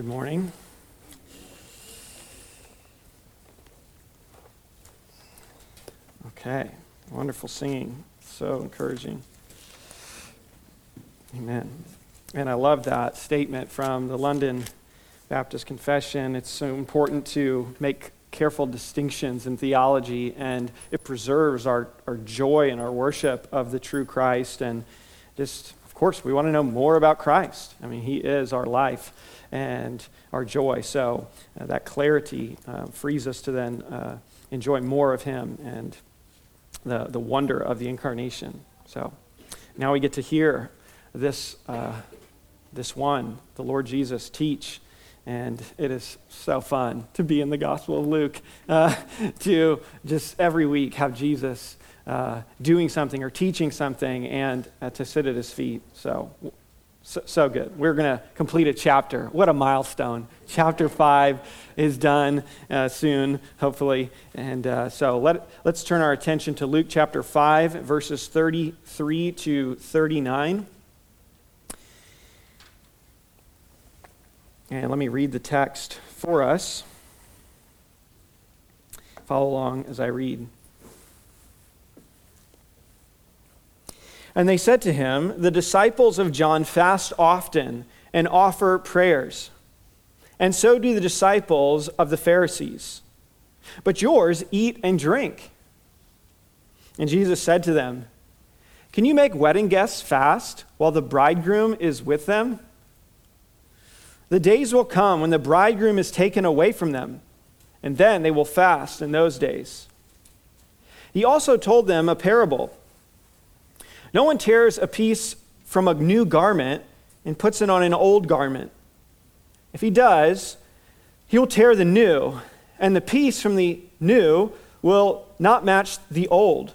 Good morning. Okay, wonderful singing. So encouraging. Amen. And I love that statement from the London Baptist Confession. It's so important to make careful distinctions in theology, and it preserves our, our joy and our worship of the true Christ. And just, of course, we want to know more about Christ. I mean, He is our life and our joy. So uh, that clarity uh, frees us to then uh, enjoy more of Him and the, the wonder of the incarnation. So now we get to hear this, uh, this one, the Lord Jesus, teach. And it is so fun to be in the Gospel of Luke, uh, to just every week have Jesus uh, doing something or teaching something and uh, to sit at his feet. So so, so good. We're going to complete a chapter. What a milestone. Chapter 5 is done uh, soon, hopefully. And uh, so let, let's turn our attention to Luke chapter 5, verses 33 to 39. And let me read the text for us. Follow along as I read. And they said to him, The disciples of John fast often and offer prayers, and so do the disciples of the Pharisees. But yours eat and drink. And Jesus said to them, Can you make wedding guests fast while the bridegroom is with them? The days will come when the bridegroom is taken away from them, and then they will fast in those days. He also told them a parable. No one tears a piece from a new garment and puts it on an old garment. If he does, he will tear the new, and the piece from the new will not match the old.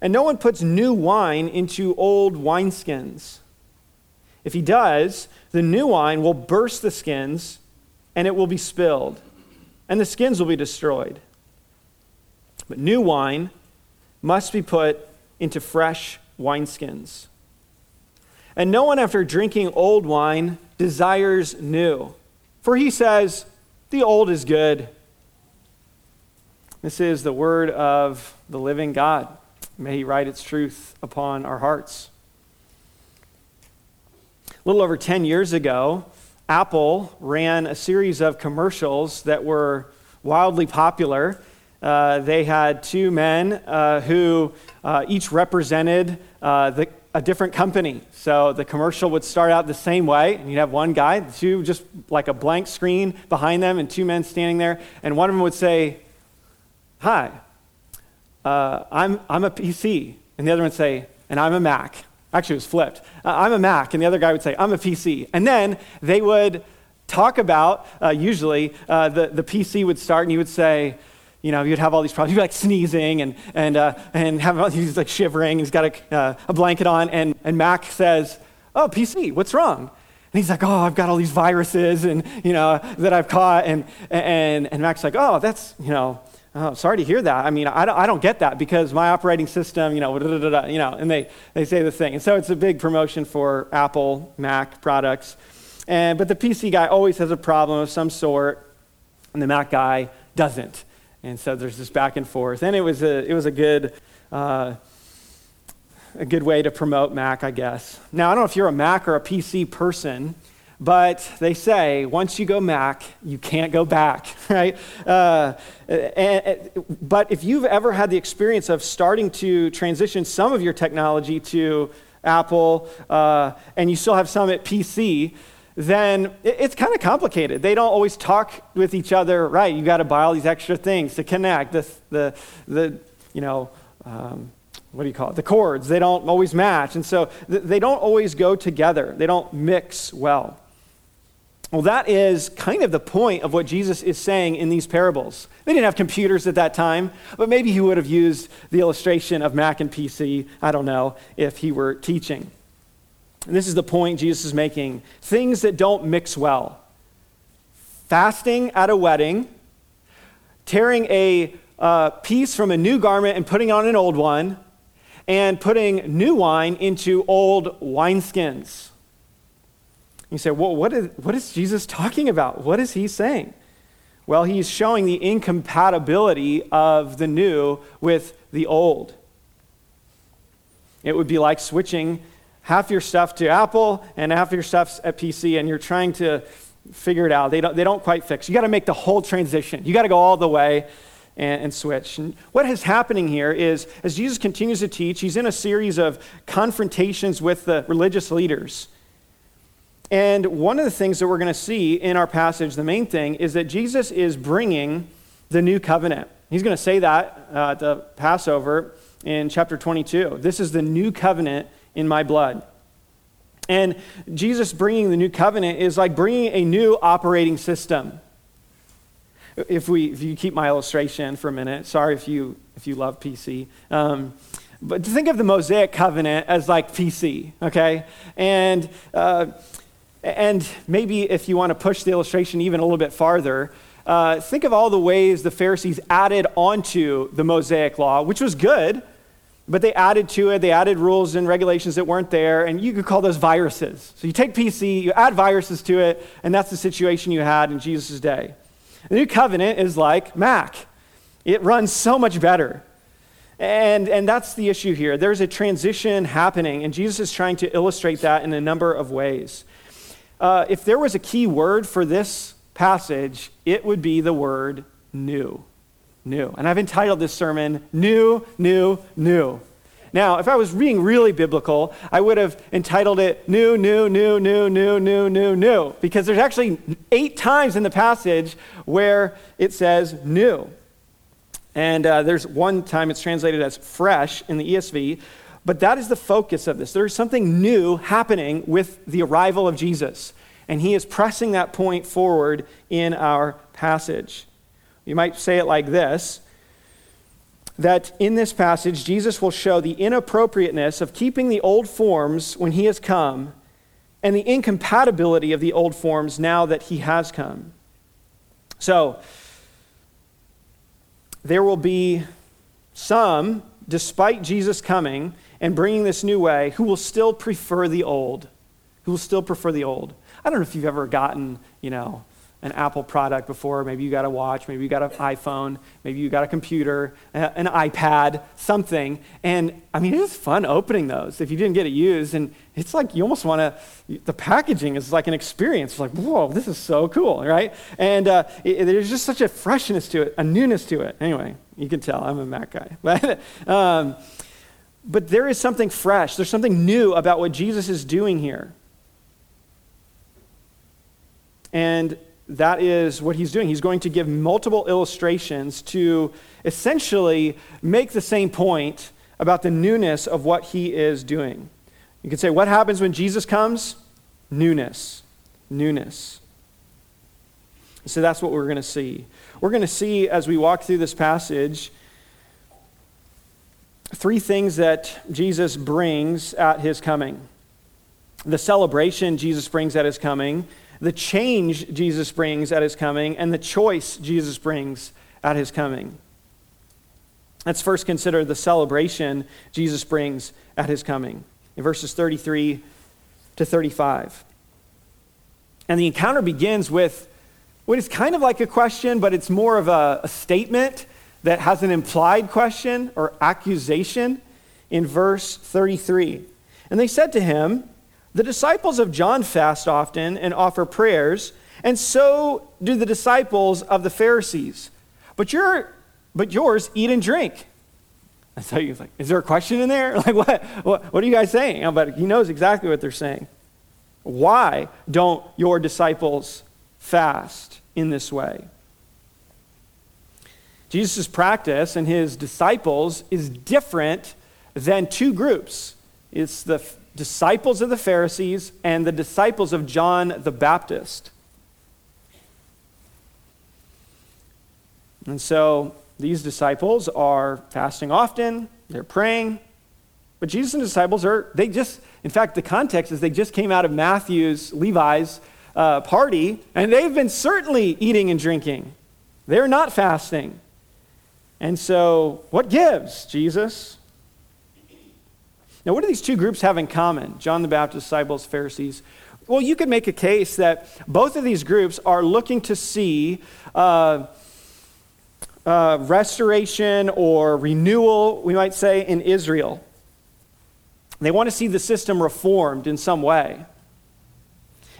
And no one puts new wine into old wineskins. If he does, the new wine will burst the skins, and it will be spilled, and the skins will be destroyed. But new wine must be put into fresh wineskins. And no one, after drinking old wine, desires new. For he says, The old is good. This is the word of the living God. May he write its truth upon our hearts. A little over 10 years ago, Apple ran a series of commercials that were wildly popular uh, they had two men uh, who uh, each represented uh, the, a different company. So the commercial would start out the same way, and you'd have one guy, two just like a blank screen behind them, and two men standing there, and one of them would say, Hi, uh, I'm, I'm a PC. And the other one would say, And I'm a Mac. Actually, it was flipped. I'm a Mac. And the other guy would say, I'm a PC. And then they would talk about, usually, the, the PC would start, and he would say, you know, you'd have all these problems. You'd be like sneezing and, and, uh, and have, he's like shivering. He's got a, uh, a blanket on. And, and Mac says, Oh, PC, what's wrong? And he's like, Oh, I've got all these viruses and, you know, that I've caught. And, and, and Mac's like, Oh, that's, you know, oh, sorry to hear that. I mean, I don't, I don't get that because my operating system, you know, you know, and they, they say the thing. And so it's a big promotion for Apple, Mac products. And, but the PC guy always has a problem of some sort, and the Mac guy doesn't. And so there's this back and forth. And it was a, it was a good, uh, a good way to promote Mac, I guess. Now, I don't know if you're a Mac or a PC person, but they say once you go Mac, you can't go back, right? Uh, and, but if you've ever had the experience of starting to transition some of your technology to Apple, uh, and you still have some at PC, then it's kind of complicated. They don't always talk with each other, right? You got to buy all these extra things to connect. The, the, the you know, um, what do you call it? The cords, they don't always match. And so th- they don't always go together, they don't mix well. Well, that is kind of the point of what Jesus is saying in these parables. They didn't have computers at that time, but maybe he would have used the illustration of Mac and PC, I don't know, if he were teaching. And this is the point Jesus is making things that don't mix well. Fasting at a wedding, tearing a uh, piece from a new garment and putting on an old one, and putting new wine into old wineskins. You say, well, what is, what is Jesus talking about? What is he saying? Well, he's showing the incompatibility of the new with the old. It would be like switching half your stuff to Apple and half your stuff's at PC, and you're trying to figure it out. They don't, they don't quite fix. You got to make the whole transition. You got to go all the way and, and switch. And what is happening here is, as Jesus continues to teach, he's in a series of confrontations with the religious leaders. And one of the things that we're going to see in our passage, the main thing, is that Jesus is bringing the new covenant. He's going to say that uh, at the Passover in chapter 22. This is the new covenant in my blood. And Jesus bringing the new covenant is like bringing a new operating system. If, we, if you keep my illustration for a minute, sorry if you, if you love PC. Um, but think of the Mosaic covenant as like PC, okay? And uh, and maybe if you want to push the illustration even a little bit farther, uh, think of all the ways the Pharisees added onto the Mosaic law, which was good, but they added to it. They added rules and regulations that weren't there, and you could call those viruses. So you take PC, you add viruses to it, and that's the situation you had in Jesus' day. The new covenant is like Mac, it runs so much better. And, and that's the issue here. There's a transition happening, and Jesus is trying to illustrate that in a number of ways. Uh, if there was a key word for this passage, it would be the word new. New. And I've entitled this sermon, New, New, New. Now, if I was being really biblical, I would have entitled it New, New, New, New, New, New, New, New, because there's actually eight times in the passage where it says new. And uh, there's one time it's translated as fresh in the ESV, but that is the focus of this. There's something new happening with the arrival of Jesus. And he is pressing that point forward in our passage. You might say it like this that in this passage, Jesus will show the inappropriateness of keeping the old forms when he has come and the incompatibility of the old forms now that he has come. So, there will be some, despite Jesus coming, and bringing this new way who will still prefer the old. Who will still prefer the old. I don't know if you've ever gotten, you know, an Apple product before. Maybe you got a watch, maybe you got an iPhone, maybe you got a computer, an iPad, something. And I mean, it's fun opening those if you didn't get it used. And it's like you almost want to, the packaging is like an experience. It's like, whoa, this is so cool, right? And uh, it, there's just such a freshness to it, a newness to it. Anyway, you can tell I'm a Mac guy. But, um, but there is something fresh, there's something new about what Jesus is doing here. And that is what he's doing. He's going to give multiple illustrations to essentially make the same point about the newness of what he is doing. You could say, what happens when Jesus comes? Newness. Newness. So that's what we're going to see. We're going to see as we walk through this passage three things that Jesus brings at his coming the celebration Jesus brings at his coming, the change Jesus brings at his coming, and the choice Jesus brings at his coming. Let's first consider the celebration Jesus brings at his coming in verses 33 to 35. And the encounter begins with what is kind of like a question, but it's more of a, a statement that has an implied question or accusation in verse 33. And they said to him, The disciples of John fast often and offer prayers, and so do the disciples of the Pharisees. But, your, but yours eat and drink. And so he's like, Is there a question in there? Like, what, what, what are you guys saying? But he knows exactly what they're saying. Why don't your disciples fast in this way? Jesus' practice and his disciples is different than two groups it's the disciples of the Pharisees and the disciples of John the Baptist. And so these disciples are fasting often, they're praying, but Jesus and disciples are, they just, in fact, the context is they just came out of Matthew's, Levi's uh, party, and they've been certainly eating and drinking. They're not fasting. And so, what gives, Jesus? Now, what do these two groups have in common? John the Baptist, disciples, Pharisees. Well, you could make a case that both of these groups are looking to see uh, uh, restoration or renewal, we might say, in Israel. They want to see the system reformed in some way.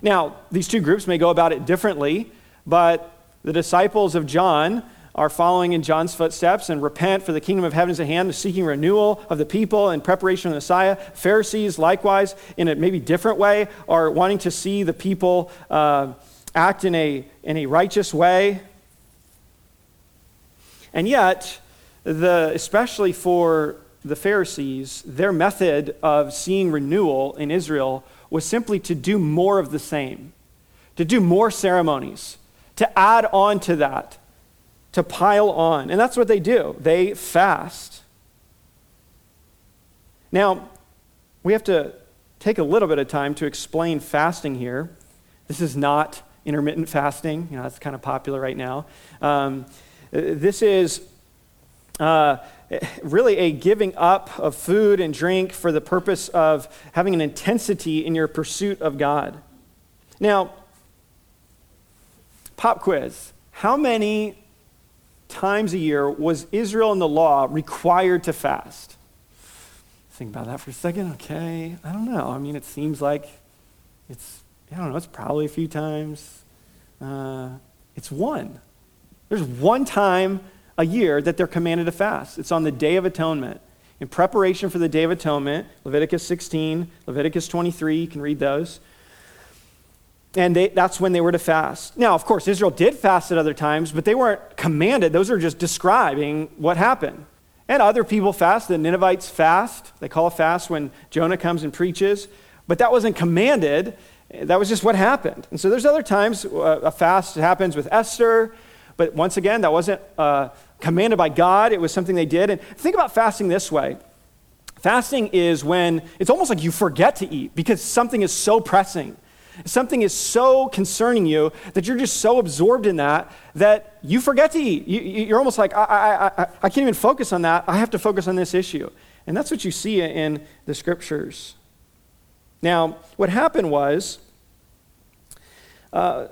Now, these two groups may go about it differently, but the disciples of John are following in John's footsteps and repent for the kingdom of heaven is at hand, seeking renewal of the people and preparation of the Messiah. Pharisees, likewise, in a maybe different way, are wanting to see the people uh, act in a, in a righteous way. And yet, the, especially for the Pharisees, their method of seeing renewal in Israel was simply to do more of the same, to do more ceremonies, to add on to that, to pile on. And that's what they do. They fast. Now, we have to take a little bit of time to explain fasting here. This is not intermittent fasting, you know, that's kind of popular right now. Um, this is uh, really a giving up of food and drink for the purpose of having an intensity in your pursuit of God. Now, pop quiz. How many times a year was Israel in the law required to fast? Think about that for a second. Okay, I don't know. I mean, it seems like it's, I don't know, it's probably a few times. Uh, it's one. There's one time a year that they're commanded to fast. It's on the Day of Atonement. In preparation for the Day of Atonement, Leviticus 16, Leviticus 23, you can read those. And they, that's when they were to fast. Now, of course, Israel did fast at other times, but they weren't commanded. Those are just describing what happened. And other people fast. The Ninevites fast. They call a fast when Jonah comes and preaches. But that wasn't commanded. That was just what happened. And so there's other times uh, a fast happens with Esther. But once again, that wasn't uh, commanded by God, it was something they did. And think about fasting this way fasting is when it's almost like you forget to eat because something is so pressing. Something is so concerning you that you're just so absorbed in that that you forget to eat. You, are almost like, I, I, I, I can't even focus on that. I have to focus on this issue. And that's what you see in the scriptures. Now, what happened was, uh,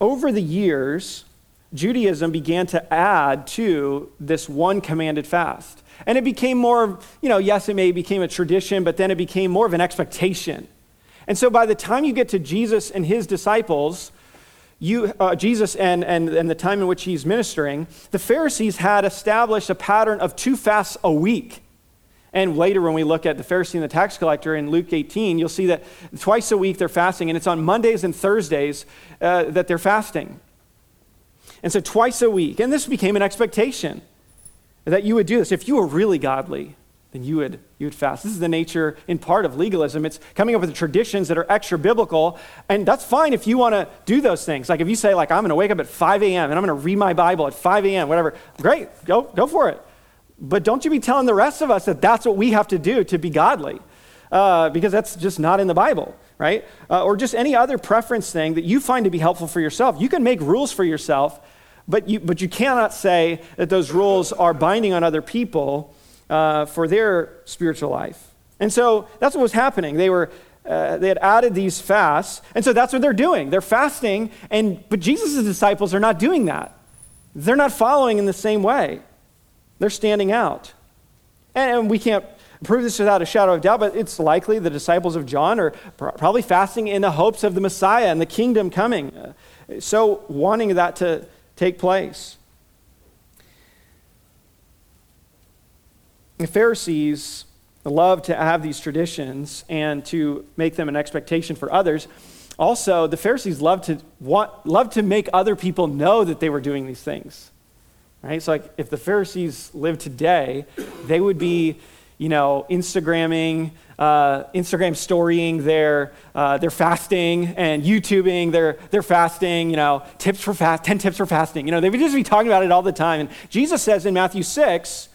over the years, Judaism began to add to this one commanded fast. And it became more, you know, yes, it may became a tradition, but then it became more of an expectation. And so by the time you get to Jesus and his disciples, you, uh, Jesus and, and, and the time in which he's ministering, the Pharisees had established a pattern of two fasts a week. And later, when we look at the Pharisee and the tax collector in Luke 18, you'll see that twice a week they're fasting, and it's on Mondays and Thursdays uh, that they're fasting. And so twice a week, and this became an expectation that you would do this. If you were really godly, then you would, you would fast. This is the nature, in part, of legalism. It's coming up with the traditions that are extra biblical, and that's fine if you want to do those things. Like if you say, like, I'm going to wake up at 5 a.m. and I'm going to read my Bible at 5 a.m., whatever, great, go, go for it. But don't you be telling the rest of us that that's what we have to do to be godly, uh, because that's just not in the Bible right? Uh, or just any other preference thing that you find to be helpful for yourself. You can make rules for yourself, but you, but you cannot say that those rules are binding on other people uh, for their spiritual life. And so that's what was happening. They were. Uh, they had added these fasts, and so that's what they're doing. They're fasting, and but Jesus' disciples are not doing that. They're not following in the same way. They're standing out, and, and we can't prove this without a shadow of doubt, but it's likely the disciples of John are probably fasting in the hopes of the Messiah and the kingdom coming. Uh, so, wanting that to take place. The Pharisees love to have these traditions and to make them an expectation for others. Also, the Pharisees love to want, love to make other people know that they were doing these things. Right? So, like, if the Pharisees lived today, they would be you know, Instagramming, uh, Instagram storying their, uh, their fasting and YouTubing their, their fasting, you know, tips for fast, 10 tips for fasting. You know, they would just be talking about it all the time. And Jesus says in Matthew 6,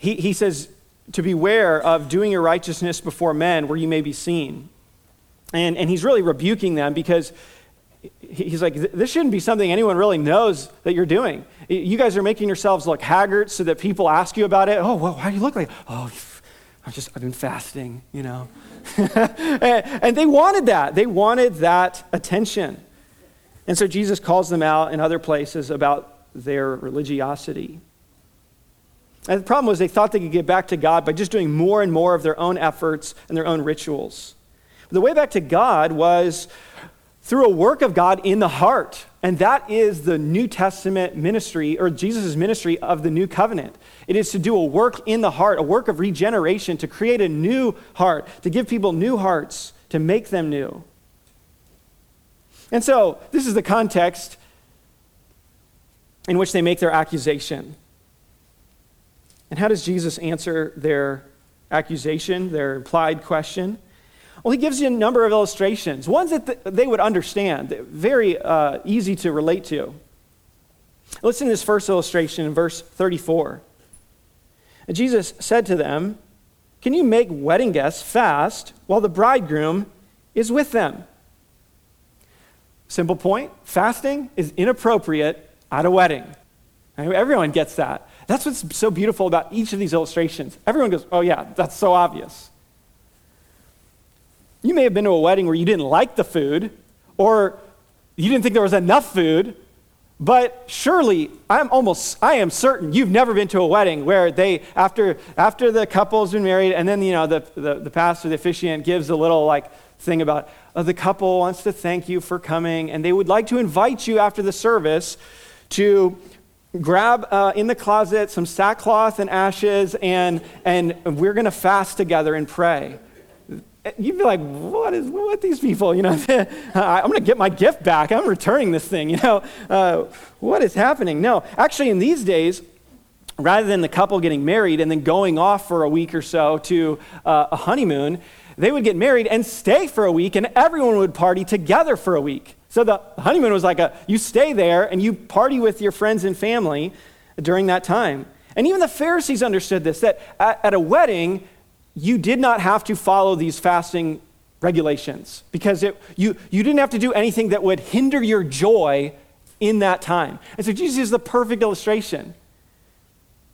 he, he says, to beware of doing your righteousness before men where you may be seen. And, and he's really rebuking them because he's like, this shouldn't be something anyone really knows that you're doing. You guys are making yourselves look haggard so that people ask you about it. Oh, well, why do you look like, oh, I've just, I've been fasting, you know. and, and they wanted that. They wanted that attention. And so Jesus calls them out in other places about their religiosity. And the problem was they thought they could get back to God by just doing more and more of their own efforts and their own rituals. The way back to God was through a work of God in the heart. And that is the New Testament ministry, or Jesus' ministry of the new covenant. It is to do a work in the heart, a work of regeneration, to create a new heart, to give people new hearts, to make them new. And so, this is the context in which they make their accusation. And how does Jesus answer their accusation, their implied question? Well, he gives you a number of illustrations, ones that they would understand, very uh, easy to relate to. Listen to this first illustration in verse 34. And Jesus said to them, Can you make wedding guests fast while the bridegroom is with them? Simple point fasting is inappropriate at a wedding. Everyone gets that. That's what's so beautiful about each of these illustrations. Everyone goes, Oh, yeah, that's so obvious. You may have been to a wedding where you didn't like the food, or you didn't think there was enough food, but surely I'm almost I am certain you've never been to a wedding where they after after the couple's been married and then you know the, the, the pastor, the officiant gives a little like thing about uh, the couple wants to thank you for coming and they would like to invite you after the service to grab uh, in the closet some sackcloth and ashes and and we're going to fast together and pray you'd be like, what is what these people? You know, I'm going to get my gift back. I'm returning this thing. You know, uh, what is happening? No, actually, in these days, rather than the couple getting married and then going off for a week or so to uh, a honeymoon, they would get married and stay for a week, and everyone would party together for a week. So the honeymoon was like a you stay there and you party with your friends and family during that time. And even the Pharisees understood this that at, at a wedding, you did not have to follow these fasting regulations because it, you, you didn't have to do anything that would hinder your joy in that time. And so Jesus is the perfect illustration.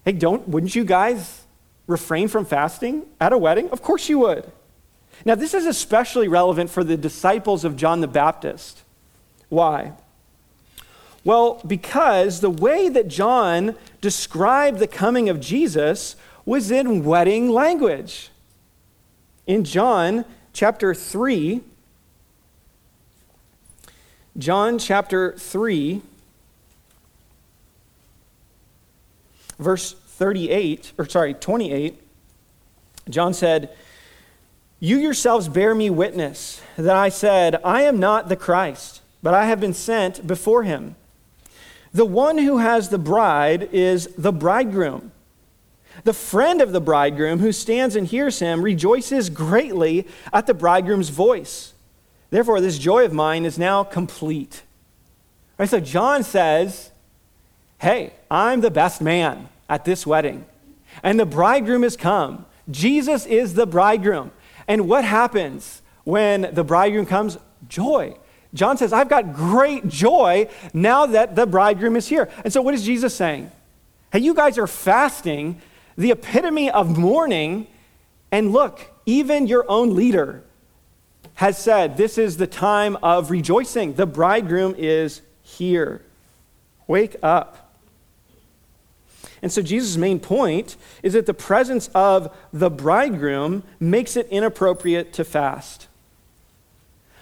Hey, don't, wouldn't you guys refrain from fasting at a wedding? Of course you would. Now, this is especially relevant for the disciples of John the Baptist. Why? Well, because the way that John described the coming of Jesus was in wedding language. In John chapter 3, John chapter 3, verse 38, or sorry, 28, John said, You yourselves bear me witness that I said, I am not the Christ, but I have been sent before him. The one who has the bride is the bridegroom. The friend of the bridegroom who stands and hears him rejoices greatly at the bridegroom's voice. Therefore, this joy of mine is now complete. Right, so John says, Hey, I'm the best man at this wedding, and the bridegroom has come. Jesus is the bridegroom. And what happens when the bridegroom comes? Joy. John says, I've got great joy now that the bridegroom is here. And so, what is Jesus saying? Hey, you guys are fasting the epitome of mourning. And look, even your own leader has said, This is the time of rejoicing. The bridegroom is here. Wake up. And so, Jesus' main point is that the presence of the bridegroom makes it inappropriate to fast.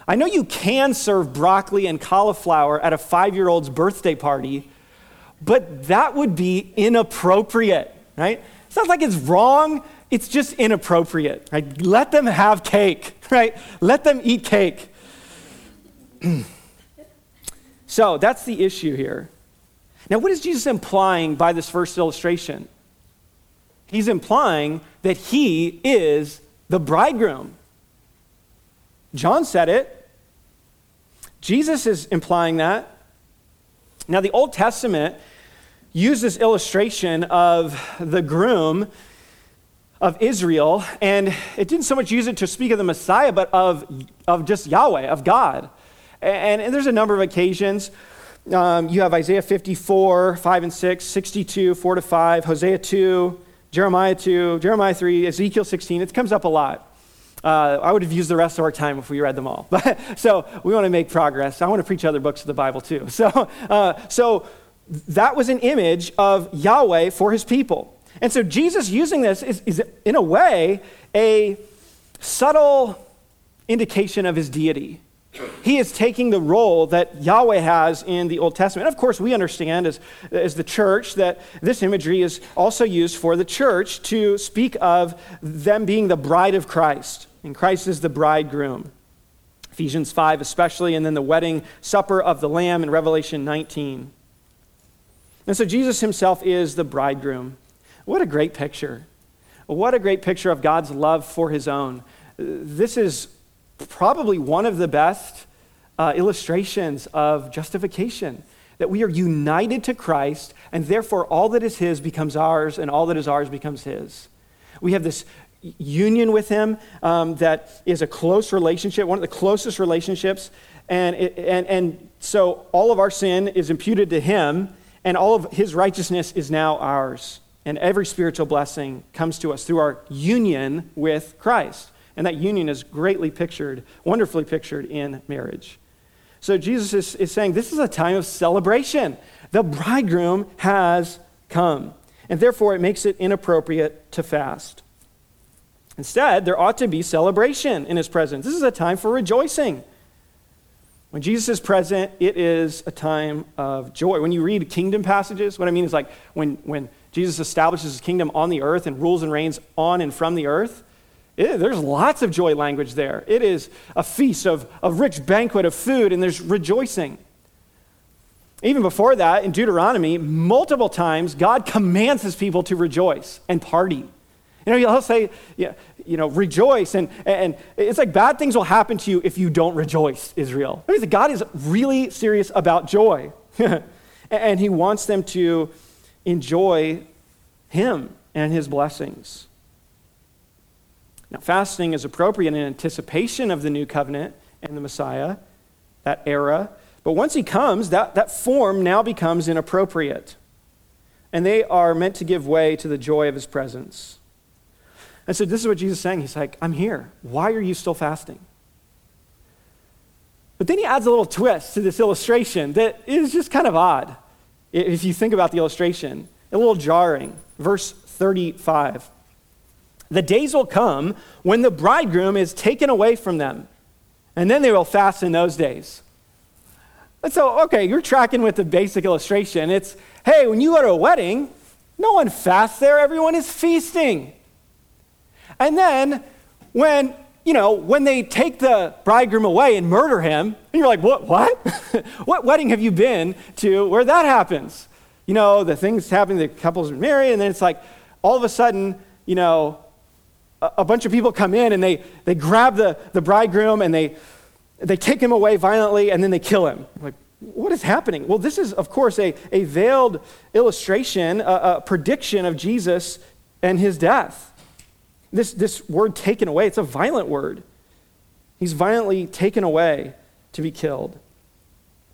I know you can serve broccoli and cauliflower at a five year old's birthday party, but that would be inappropriate, right? It's not like it's wrong, it's just inappropriate. Right? Let them have cake, right? Let them eat cake. so that's the issue here. Now, what is Jesus implying by this first illustration? He's implying that he is the bridegroom. John said it. Jesus is implying that. Now, the Old Testament use this illustration of the groom of Israel, and it didn't so much use it to speak of the Messiah, but of, of just Yahweh, of God. And, and there's a number of occasions. Um, you have Isaiah 54, 5 and 6, 62, 4 to 5, Hosea 2, Jeremiah 2, Jeremiah 3, Ezekiel 16. It comes up a lot. Uh, I would have used the rest of our time if we read them all. But, so we want to make progress. I want to preach other books of the Bible too. So, uh, so that was an image of Yahweh for his people. And so Jesus using this is, is in a way, a subtle indication of his deity. He is taking the role that Yahweh has in the Old Testament. And of course, we understand as, as the church that this imagery is also used for the church to speak of them being the bride of Christ. And Christ is the bridegroom. Ephesians 5, especially, and then the wedding supper of the Lamb in Revelation 19. And so Jesus himself is the bridegroom. What a great picture. What a great picture of God's love for his own. This is probably one of the best uh, illustrations of justification that we are united to Christ, and therefore all that is His becomes ours, and all that is ours becomes His. We have this union with Him um, that is a close relationship, one of the closest relationships, and, it, and, and so all of our sin is imputed to Him, and all of His righteousness is now ours. And every spiritual blessing comes to us through our union with Christ. And that union is greatly pictured, wonderfully pictured in marriage. So Jesus is, is saying this is a time of celebration. The bridegroom has come. And therefore, it makes it inappropriate to fast. Instead, there ought to be celebration in his presence. This is a time for rejoicing. When Jesus is present, it is a time of joy. When you read kingdom passages, what I mean is like when, when Jesus establishes his kingdom on the earth and rules and reigns on and from the earth, it, there's lots of joy language there. It is a feast of a rich banquet of food, and there's rejoicing. Even before that, in Deuteronomy, multiple times, God commands his people to rejoice and party. You know, he'll say, you know, rejoice. And, and it's like bad things will happen to you if you don't rejoice, Israel. I mean, God is really serious about joy. and he wants them to enjoy him and his blessings. Now, fasting is appropriate in anticipation of the new covenant and the Messiah, that era. But once he comes, that, that form now becomes inappropriate. And they are meant to give way to the joy of his presence. And so this is what Jesus is saying. He's like, I'm here. Why are you still fasting? But then he adds a little twist to this illustration that is just kind of odd if you think about the illustration, a little jarring. Verse 35. The days will come when the bridegroom is taken away from them, and then they will fast in those days. And so, okay, you're tracking with the basic illustration. It's, hey, when you go to a wedding, no one fasts there, everyone is feasting. And then when, you know, when they take the bridegroom away and murder him, and you're like, what, what? what wedding have you been to where that happens? You know, the things happen, the couples are married, and then it's like, all of a sudden, you know, a bunch of people come in and they, they grab the, the bridegroom and they, they take him away violently and then they kill him. Like, what is happening? Well, this is, of course, a, a veiled illustration, a, a prediction of Jesus and his death. This, this word taken away, it's a violent word. He's violently taken away to be killed.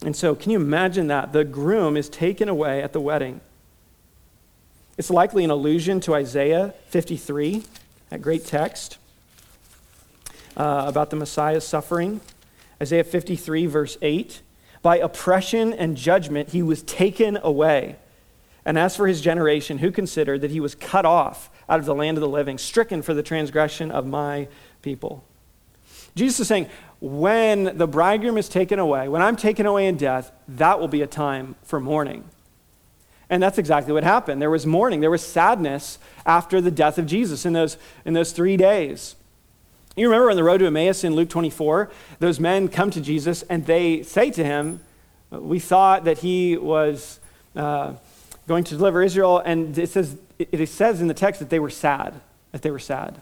And so, can you imagine that? The groom is taken away at the wedding. It's likely an allusion to Isaiah 53 that great text uh, about the Messiah's suffering. Isaiah 53, verse 8. By oppression and judgment he was taken away. And as for his generation, who considered that he was cut off out of the land of the living, stricken for the transgression of my people? Jesus is saying, when the bridegroom is taken away, when I'm taken away in death, that will be a time for mourning. And that's exactly what happened. There was mourning, there was sadness after the death of Jesus in those, in those three days. You remember on the road to Emmaus in Luke 24, those men come to Jesus and they say to him, We thought that he was uh, going to deliver Israel. And it says, it says in the text that they were sad, that they were sad.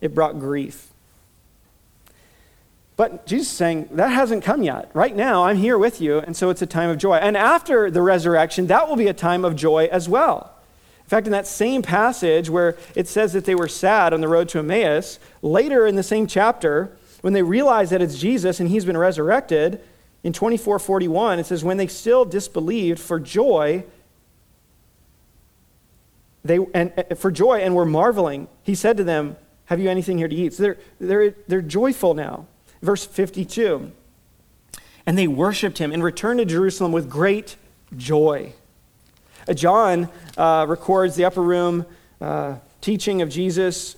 It brought grief. But Jesus is saying, that hasn't come yet. Right now, I'm here with you, and so it's a time of joy. And after the resurrection, that will be a time of joy as well. In fact, in that same passage where it says that they were sad on the road to Emmaus, later in the same chapter, when they realize that it's Jesus and he's been resurrected, in 2441, it says, when they still disbelieved for joy they, and, and for joy and were marveling. He said to them, Have you anything here to eat? So they're, they're, they're joyful now. Verse 52 And they worshiped him and returned to Jerusalem with great joy. Uh, John uh, records the upper room uh, teaching of Jesus,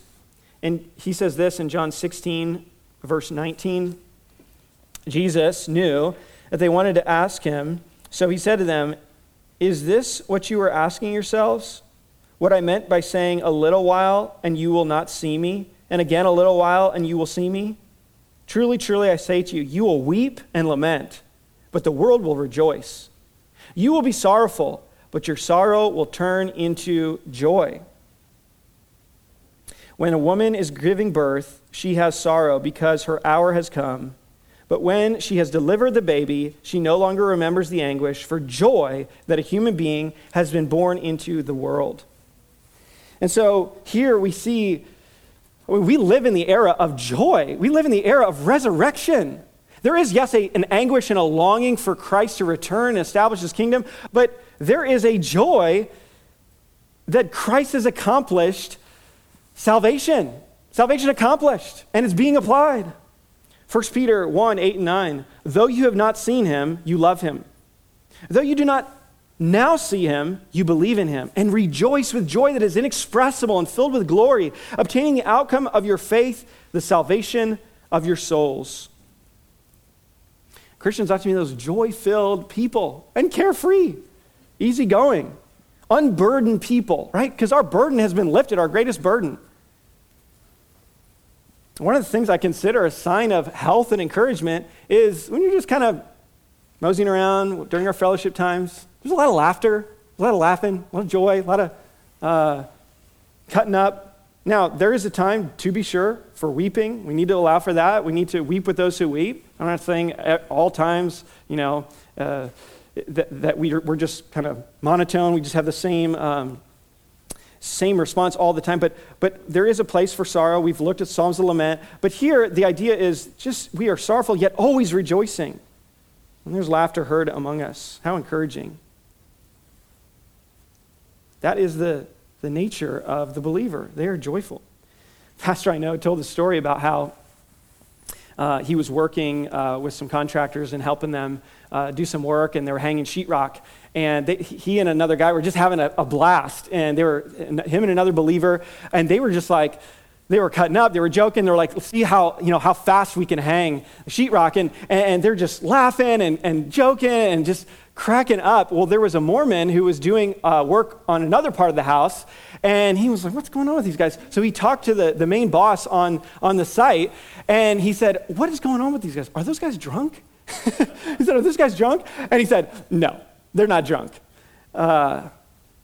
and he says this in John 16, verse 19. Jesus knew that they wanted to ask him, so he said to them, Is this what you were asking yourselves? What I meant by saying, A little while and you will not see me, and again a little while and you will see me? Truly, truly, I say to you, you will weep and lament, but the world will rejoice. You will be sorrowful, but your sorrow will turn into joy. When a woman is giving birth, she has sorrow because her hour has come. But when she has delivered the baby, she no longer remembers the anguish for joy that a human being has been born into the world. And so here we see we live in the era of joy, we live in the era of resurrection. There is, yes, a, an anguish and a longing for Christ to return and establish his kingdom, but there is a joy that Christ has accomplished salvation. Salvation accomplished, and it's being applied. 1 Peter 1 8 and 9. Though you have not seen him, you love him. Though you do not now see him, you believe in him, and rejoice with joy that is inexpressible and filled with glory, obtaining the outcome of your faith, the salvation of your souls. Christians ought to be those joy filled people and carefree, easygoing, unburdened people, right? Because our burden has been lifted, our greatest burden. One of the things I consider a sign of health and encouragement is when you're just kind of moseying around during our fellowship times, there's a lot of laughter, a lot of laughing, a lot of joy, a lot of uh, cutting up. Now, there is a time, to be sure, for weeping. We need to allow for that. We need to weep with those who weep. I'm not saying at all times, you know, uh, that, that we are, we're just kind of monotone. We just have the same, um, same response all the time. But, but there is a place for sorrow. We've looked at Psalms of Lament. But here, the idea is just we are sorrowful, yet always rejoicing. And there's laughter heard among us. How encouraging. That is the, the nature of the believer. They are joyful. Pastor I know told the story about how uh, he was working uh, with some contractors and helping them uh, do some work, and they were hanging sheetrock. And they, he and another guy were just having a, a blast, and they were him and another believer, and they were just like, they were cutting up, they were joking, they were like, see how, you know, how fast we can hang sheetrock. And, and they're just laughing and, and joking and just cracking up. Well, there was a Mormon who was doing uh, work on another part of the house, and he was like, What's going on with these guys? So he talked to the, the main boss on, on the site, and he said, What is going on with these guys? Are those guys drunk? he said, Are those guys drunk? And he said, No, they're not drunk. Uh,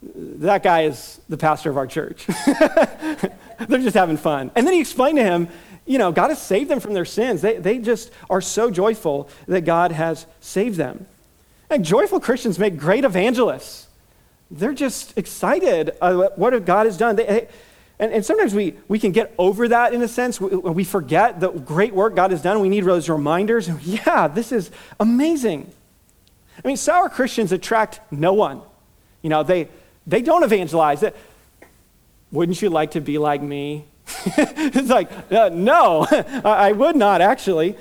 that guy is the pastor of our church. they're just having fun. And then he explained to him, you know, God has saved them from their sins. They, they just are so joyful that God has saved them. And joyful Christians make great evangelists. They're just excited about what God has done. They, and, and, sometimes we, we can get over that in a sense. We, we forget the great work God has done. We need those reminders. Yeah, this is amazing. I mean, sour Christians attract no one. You know, they, they don't evangelize. Wouldn't you like to be like me? it's like, uh, no, I would not actually.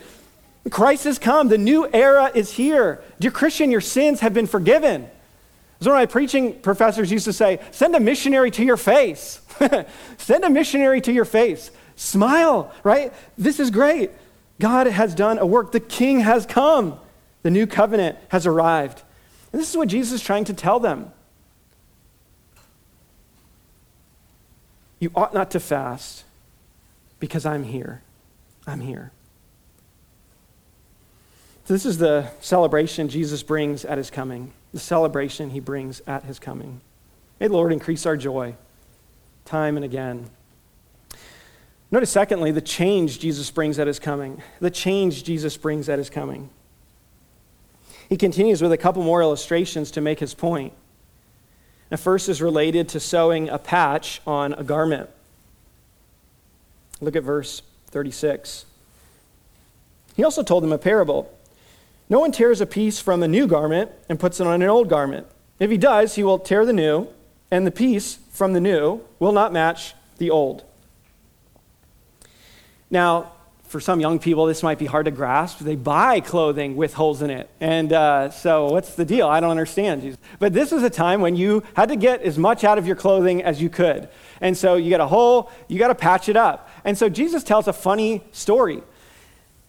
Christ has come. The new era is here. Dear Christian, your sins have been forgiven. As one of my preaching professors used to say, send a missionary to your face. send a missionary to your face. Smile, right? This is great. God has done a work. The king has come. The new covenant has arrived. And this is what Jesus is trying to tell them. You ought not to fast because I'm here. I'm here. So this is the celebration Jesus brings at his coming, the celebration he brings at his coming. May the Lord increase our joy time and again. Notice, secondly, the change Jesus brings at his coming. The change Jesus brings at his coming. He continues with a couple more illustrations to make his point. The first is related to sewing a patch on a garment. Look at verse 36. He also told them a parable. No one tears a piece from a new garment and puts it on an old garment. If he does, he will tear the new, and the piece from the new will not match the old. Now, for some young people, this might be hard to grasp. They buy clothing with holes in it. And uh, so, what's the deal? I don't understand. But this is a time when you had to get as much out of your clothing as you could. And so, you get a hole, you got to patch it up. And so, Jesus tells a funny story.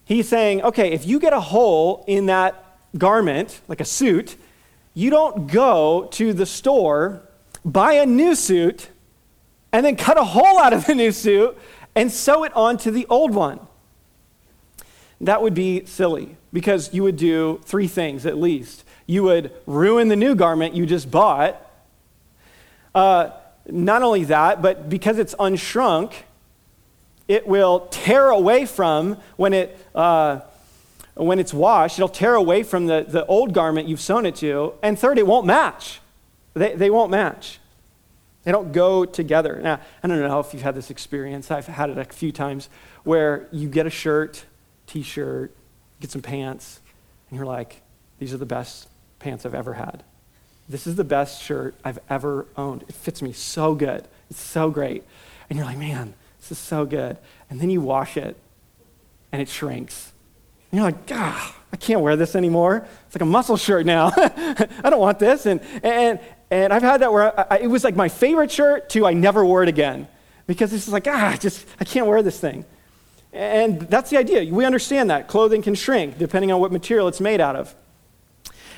He's saying, okay, if you get a hole in that garment, like a suit, you don't go to the store, buy a new suit, and then cut a hole out of the new suit and sew it onto the old one. That would be silly because you would do three things at least. You would ruin the new garment you just bought. Uh, not only that, but because it's unshrunk, it will tear away from when it. Uh, when it's washed, it'll tear away from the, the old garment you've sewn it to. And third, it won't match. They, they won't match. They don't go together. Now, I don't know if you've had this experience. I've had it a few times where you get a shirt t shirt, get some pants, and you're like, these are the best pants I've ever had. This is the best shirt I've ever owned. It fits me so good. It's so great. And you're like, man, this is so good. And then you wash it, and it shrinks. And you're like, God, I can't wear this anymore. It's like a muscle shirt now. I don't want this. And, and, and I've had that where I, it was like my favorite shirt to I never wore it again. Because it's like, ah, just, I can't wear this thing. And that's the idea. We understand that. Clothing can shrink depending on what material it's made out of.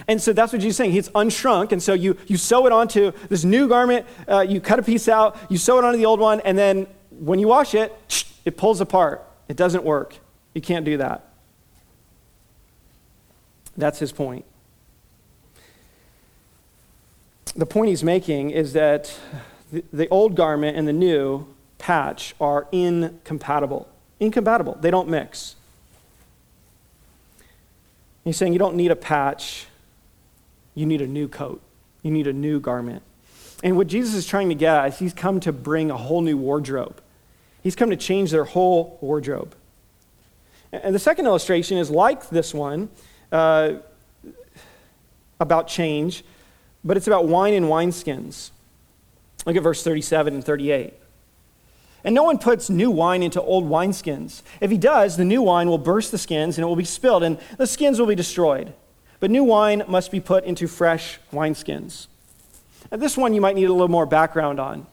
And so that's what Jesus is saying. It's unshrunk. And so you, you sew it onto this new garment, uh, you cut a piece out, you sew it onto the old one, and then when you wash it, it pulls apart. It doesn't work. You can't do that. That's his point. The point he's making is that the, old garment and the new patch are incompatible. Incompatible. They don't mix. He's saying you don't need a patch, you need a new coat, you need a new garment. And what Jesus is trying to get at is he's come to bring a whole new wardrobe. He's come to change their whole wardrobe. And the second illustration is like this one uh, about change, but it's about wine and wineskins. Look at verse 37 and 38. And no one puts new wine into old wineskins. If he does, the new wine will burst the skins and it will be spilled, and the skins will be destroyed. But new wine must be put into fresh wineskins. Now, this one you might need a little more background on.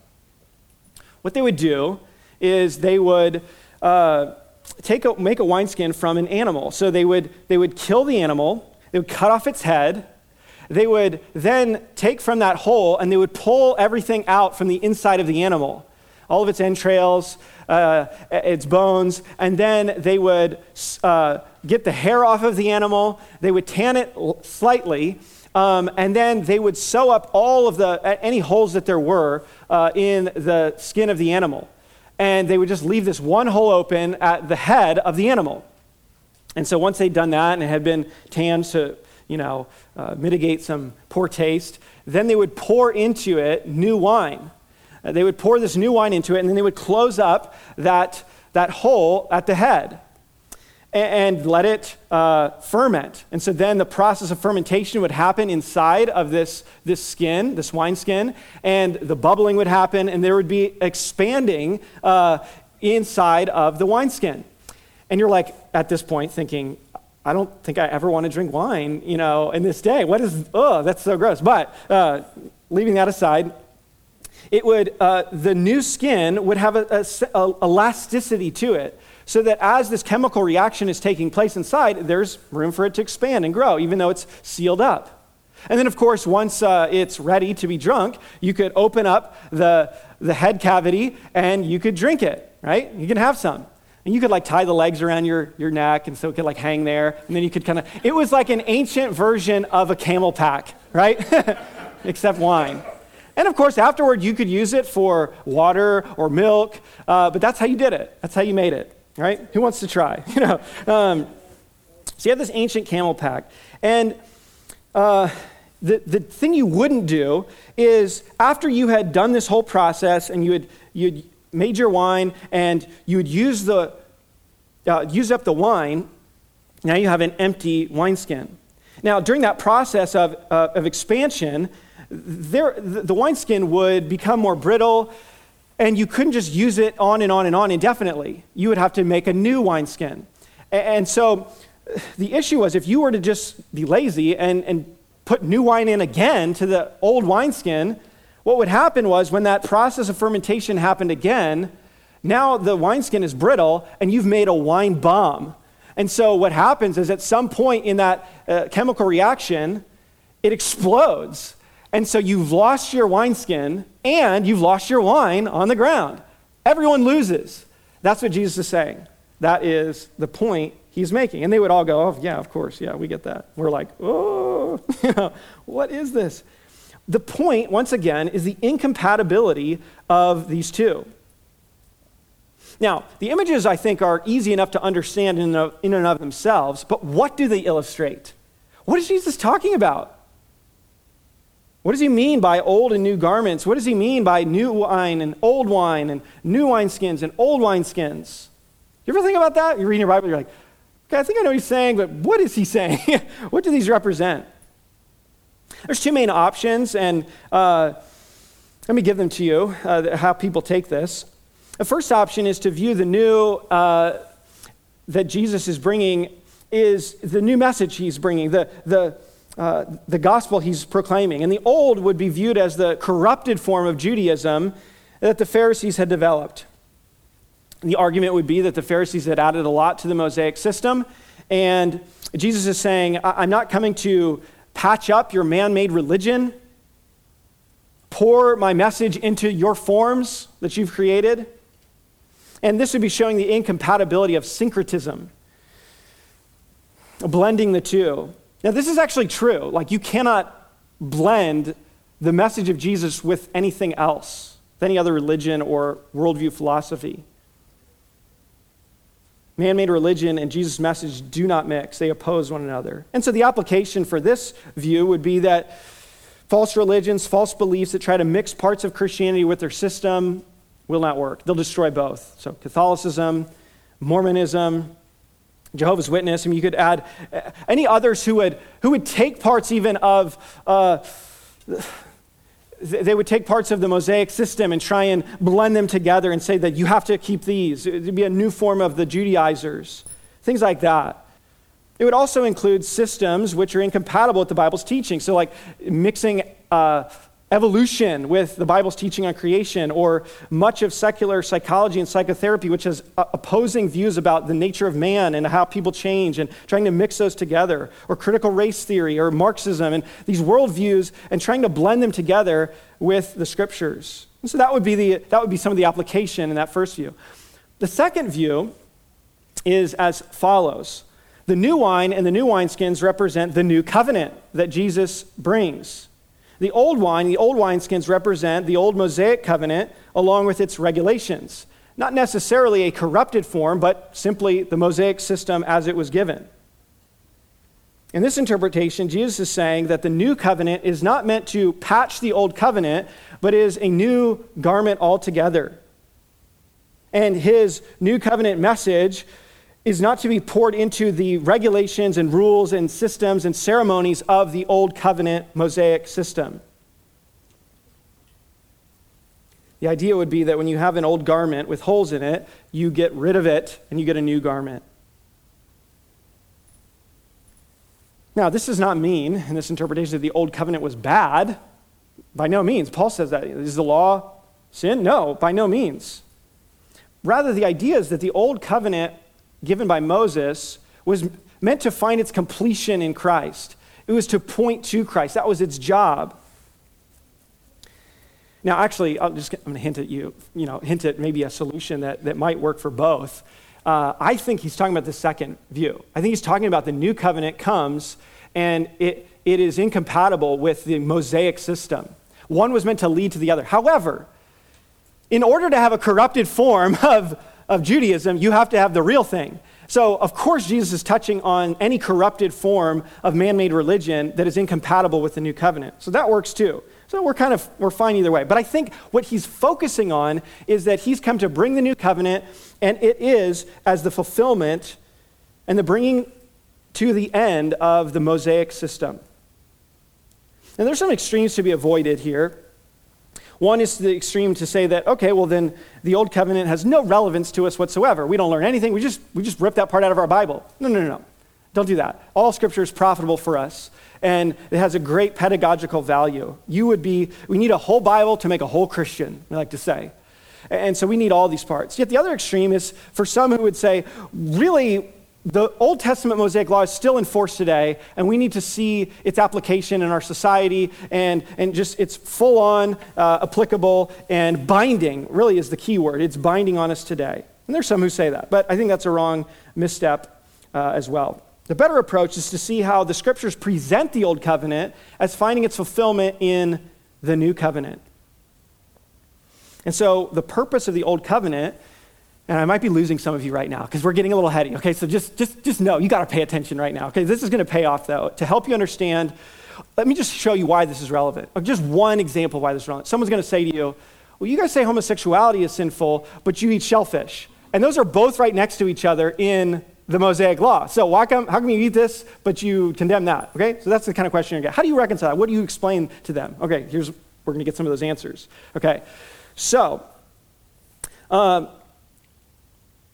What they would do is they would uh, take a, make a wineskin from an animal. So they would, they would kill the animal, they would cut off its head, they would then take from that hole and they would pull everything out from the inside of the animal all of its entrails, uh, its bones, and then they would uh, get the hair off of the animal, they would tan it slightly, um, and then they would sew up all of the any holes that there were uh, in the skin of the animal. And they would just leave this one hole open at the head of the animal. And so once they'd done that and it had been tanned to, you know, uh, mitigate some poor taste, then they would pour into it new wine. Uh, they would pour this new wine into it, and then they would close up that, that hole at the head and, and let it uh, ferment. And so then the process of fermentation would happen inside of this, this skin, this wine skin, and the bubbling would happen, and there would be expanding uh, inside of the wineskin. And you're like, at this point, thinking, I don't think I ever want to drink wine, you know, in this day. What is, oh, that's so gross. But uh, leaving that aside, it would, uh, the new skin would have a, a, a elasticity to it so that as this chemical reaction is taking place inside, there's room for it to expand and grow, even though it's sealed up. And then, of course, once uh, it's ready to be drunk, you could open up the, the head cavity and you could drink it, right? You can have some. And you could like tie the legs around your, your neck and so it could like hang there. And then you could kind of, it was like an ancient version of a camel pack, right? Except wine. And of course, afterward, you could use it for water or milk, uh, but that's how you did it. That's how you made it, right? Who wants to try? You know. Um, so you have this ancient camel pack, and uh, the the thing you wouldn't do is after you had done this whole process and you had you'd made your wine and you would use the uh, use up the wine. Now you have an empty wineskin. Now during that process of uh, of expansion there, the wineskin would become more brittle, and you couldn't just use it on and on and on indefinitely. You would have to make a new wineskin. And so the issue was if you were to just be lazy and, and put new wine in again to the old wineskin, what would happen was when that process of fermentation happened again, now the wineskin is brittle and you've made a wine bomb. And so what happens is at some point in that uh, chemical reaction, it explodes. And so you've lost your wineskin and you've lost your wine on the ground. Everyone loses. That's what Jesus is saying. That is the point he's making. And they would all go, oh, yeah, of course, yeah, we get that. We're like, oh, what is this? The point, once again, is the incompatibility of these two. Now, the images, I think, are easy enough to understand in, and of themselves, but what do they illustrate? What is Jesus talking about? What does he mean by old and new garments? What does he mean by new wine and old wine and new wineskins and old wineskins? You ever think about that? You're reading your Bible, you're like, okay, I think I know what he's saying, but what is he saying? what do these represent? There's two main options, and uh, let me give them to you, uh, how people take this. The first option is to view the new uh, that Jesus is bringing is the new message he's bringing, the, the, uh, the gospel he's proclaiming. And the old would be viewed as the corrupted form of Judaism that the Pharisees had developed. The argument would be that the Pharisees had added a lot to the Mosaic system, and Jesus is saying, I'm not coming to patch up your man made religion, pour my message into your forms that you've created. And this would be showing the incompatibility of syncretism, blending the two. Now, this is actually true. Like, you cannot blend the message of Jesus with anything else, with any other religion or worldview philosophy. Man made religion and Jesus' message do not mix, they oppose one another. And so the application for this view would be that false religions, false beliefs that try to mix parts of Christianity with their system will not work. They'll destroy both. So Catholicism, Mormonism, Jehovah's Witness, I mean, you could add uh, any others who would, who would take parts even of. Uh, they would take parts of the Mosaic system and try and blend them together and say that you have to keep these. It would be a new form of the Judaizers, things like that. It would also include systems which are incompatible with the Bible's teaching. So, like mixing uh, evolution with the Bible's teaching on creation, or much of secular psychology and psychotherapy, which has uh, opposing views about the nature of man and how people change, and trying to mix those together, or critical race theory, or Marxism, and these worldviews, and trying to blend them together with the scriptures. And so that would be, the, that would be some of the application in that first view. The second view is as follows. The new wine and the new wineskins represent the new covenant that Jesus brings. The old wine, the old wineskins represent the old Mosaic covenant along with its regulations. Not necessarily a corrupted form, but simply the Mosaic system as it was given. In this interpretation, Jesus is saying that the new covenant is not meant to patch the old covenant, but is a new garment altogether. And his new covenant message is not to be poured into the regulations and rules and systems and ceremonies of the old covenant Mosaic system. The idea would be that when you have an old garment with holes in it, you get rid of it and you get a new garment. Now, this does not mean, in this interpretation, that the old covenant was bad. By no means. Paul says that. Is the law sin? No, by no means. Rather, the idea is that the old covenant given by Moses was meant to find its completion in Christ. It was to point to Christ. That was its job. Now, actually, I'm just I'm going to hint at you, you know, hint at maybe a solution that, that might work for both. Uh, I think he's talking about the second view. I think he's talking about the new covenant comes and it, it is incompatible with the Mosaic system. One was meant to lead to the other. However, in order to have a corrupted form of of Judaism, you have to have the real thing. So, of course, Jesus is touching on any corrupted form of man made religion that is incompatible with the new covenant. So that works too. So we're kind of we're fine either way. But I think what he's focusing on is that he's come to bring the new covenant, and it is as the fulfillment and the bringing to the end of the Mosaic system. And there's some extremes to be avoided here. One is to the extreme to say that, okay, well, then the Old Covenant has no relevance to us whatsoever. We don't learn anything. We just, we just rip that part out of our Bible. No, no, no, no. Don't do that. All Scripture is profitable for us, and it has a great pedagogical value. You would be, we need a whole Bible to make a whole Christian, I like to say. And so we need all these parts. Yet the other extreme is for some who would say, really, the Old Testament Mosaic law is still in force today, and we need to see its application in our society and, and just it's full on uh, applicable and binding, really is the key word. It's binding on us today. And there's some who say that, but I think that's a wrong misstep uh, as well. The better approach is to see how the scriptures present the Old Covenant as finding its fulfillment in the New Covenant. And so the purpose of the Old Covenant and I might be losing some of you right now because we're getting a little heady. Okay, so just, just, just know you got to pay attention right now. Okay, this is going to pay off though. To help you understand, let me just show you why this is relevant. Just one example why this is relevant. Someone's going to say to you, well, you guys say homosexuality is sinful, but you eat shellfish. And those are both right next to each other in the Mosaic Law. So come, how come you eat this, but you condemn that? Okay, so that's the kind of question you get. How do you reconcile? What do you explain to them? Okay, here's, we're going to get some of those answers. Okay, so, um,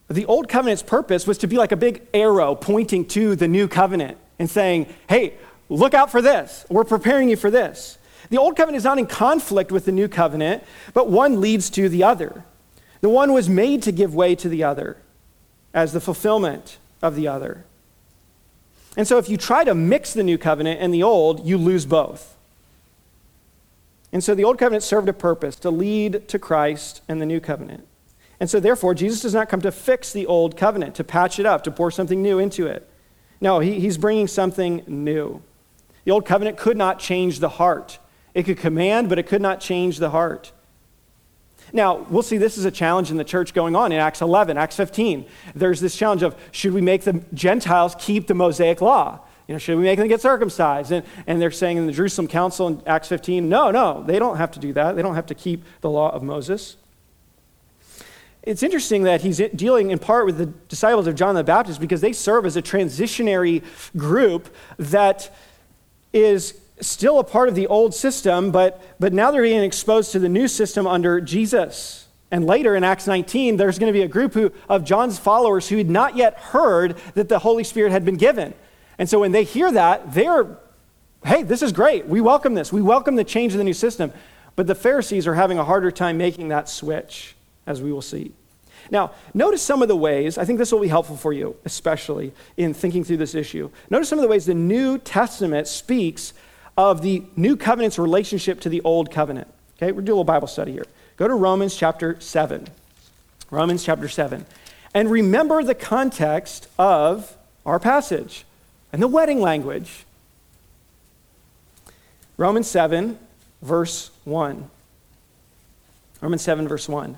the old covenant's purpose was to be like a big arrow pointing to the new covenant and saying, hey, look out for this. We're preparing you for this. The old covenant is not in conflict with the new covenant, but one leads to the other. The one was made to give way to the other as the fulfillment of the other. And so if you try to mix the new covenant and the old, you lose both. And so the old covenant served a purpose to lead to Christ and the new covenant. And so, therefore, Jesus does not come to fix the old covenant, to patch it up, to pour something new into it. No, he, he's bringing something new. The old covenant could not change the heart. It could command, but it could not change the heart. Now, we'll see this is a challenge in the church going on in Acts 11, Acts 15. There's this challenge of should we make the Gentiles keep the Mosaic law? You know, should we make them get circumcised? And, and they're saying in the Jerusalem Council in Acts 15, no, no, they don't have to do that. They don't have to keep the law of Moses. It's interesting that he's dealing in part with the disciples of John the Baptist because they serve as a transitionary group that is still a part of the old system, but, but now they're being exposed to the new system under Jesus. And later in Acts 19, there's going to be a group who, of John's followers who had not yet heard that the Holy Spirit had been given. And so when they hear that, they're, hey, this is great. We welcome this. We welcome the change of the new system. But the Pharisees are having a harder time making that switch as we will see. Now, notice some of the ways, I think this will be helpful for you, especially in thinking through this issue. Notice some of the ways the New Testament speaks of the New Covenant's relationship to the Old Covenant. Okay, we're doing a little Bible study here. Go to Romans chapter 7. Romans chapter 7. And remember the context of our passage and the wedding language. Romans 7, verse 1. Romans 7, verse 1.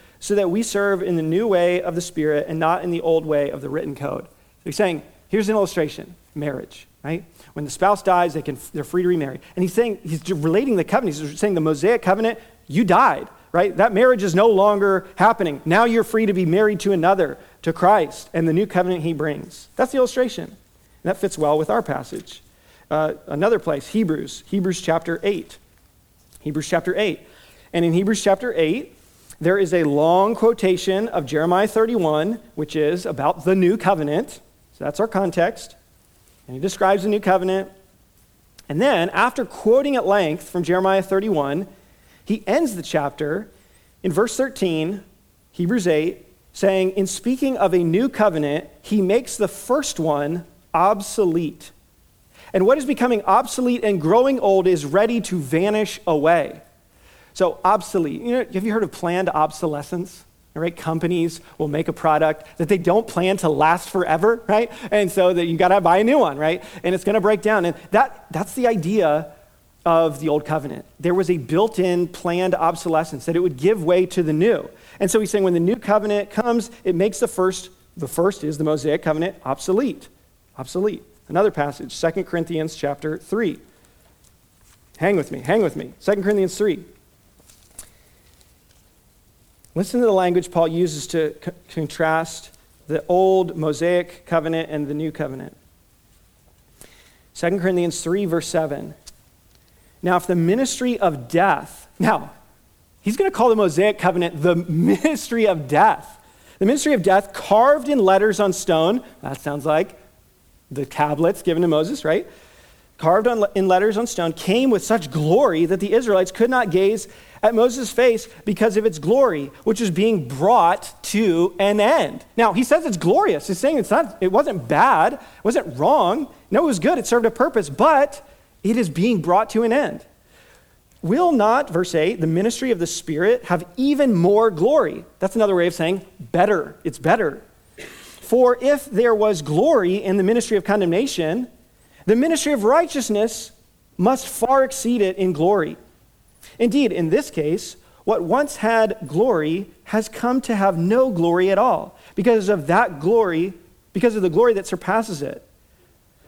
so that we serve in the new way of the Spirit and not in the old way of the written code. So he's saying, here's an illustration marriage, right? When the spouse dies, they can, they're free to remarry. And he's saying, he's relating the covenant. He's saying the Mosaic covenant, you died, right? That marriage is no longer happening. Now you're free to be married to another, to Christ, and the new covenant he brings. That's the illustration. And that fits well with our passage. Uh, another place, Hebrews, Hebrews chapter 8. Hebrews chapter 8. And in Hebrews chapter 8, there is a long quotation of Jeremiah 31, which is about the new covenant. So that's our context. And he describes the new covenant. And then, after quoting at length from Jeremiah 31, he ends the chapter in verse 13, Hebrews 8, saying, In speaking of a new covenant, he makes the first one obsolete. And what is becoming obsolete and growing old is ready to vanish away. So, obsolete. You know, have you heard of planned obsolescence? Right? Companies will make a product that they don't plan to last forever, right? And so that you got to buy a new one, right? And it's going to break down. And that, that's the idea of the old covenant. There was a built in planned obsolescence, that it would give way to the new. And so he's saying when the new covenant comes, it makes the first, the first is the Mosaic covenant, obsolete. Obsolete. Another passage, 2 Corinthians chapter 3. Hang with me, hang with me. 2 Corinthians 3. Listen to the language Paul uses to c- contrast the old Mosaic covenant and the new covenant. 2 Corinthians 3, verse 7. Now, if the ministry of death, now, he's going to call the Mosaic covenant the ministry of death. The ministry of death carved in letters on stone. That sounds like the tablets given to Moses, right? Carved on, in letters on stone came with such glory that the Israelites could not gaze at Moses' face because of its glory, which is being brought to an end. Now, he says it's glorious. He's saying it's not, it wasn't bad, it wasn't wrong. No, it was good, it served a purpose, but it is being brought to an end. Will not, verse 8, the ministry of the Spirit have even more glory? That's another way of saying better. It's better. For if there was glory in the ministry of condemnation, the ministry of righteousness must far exceed it in glory. Indeed, in this case, what once had glory has come to have no glory at all because of that glory, because of the glory that surpasses it.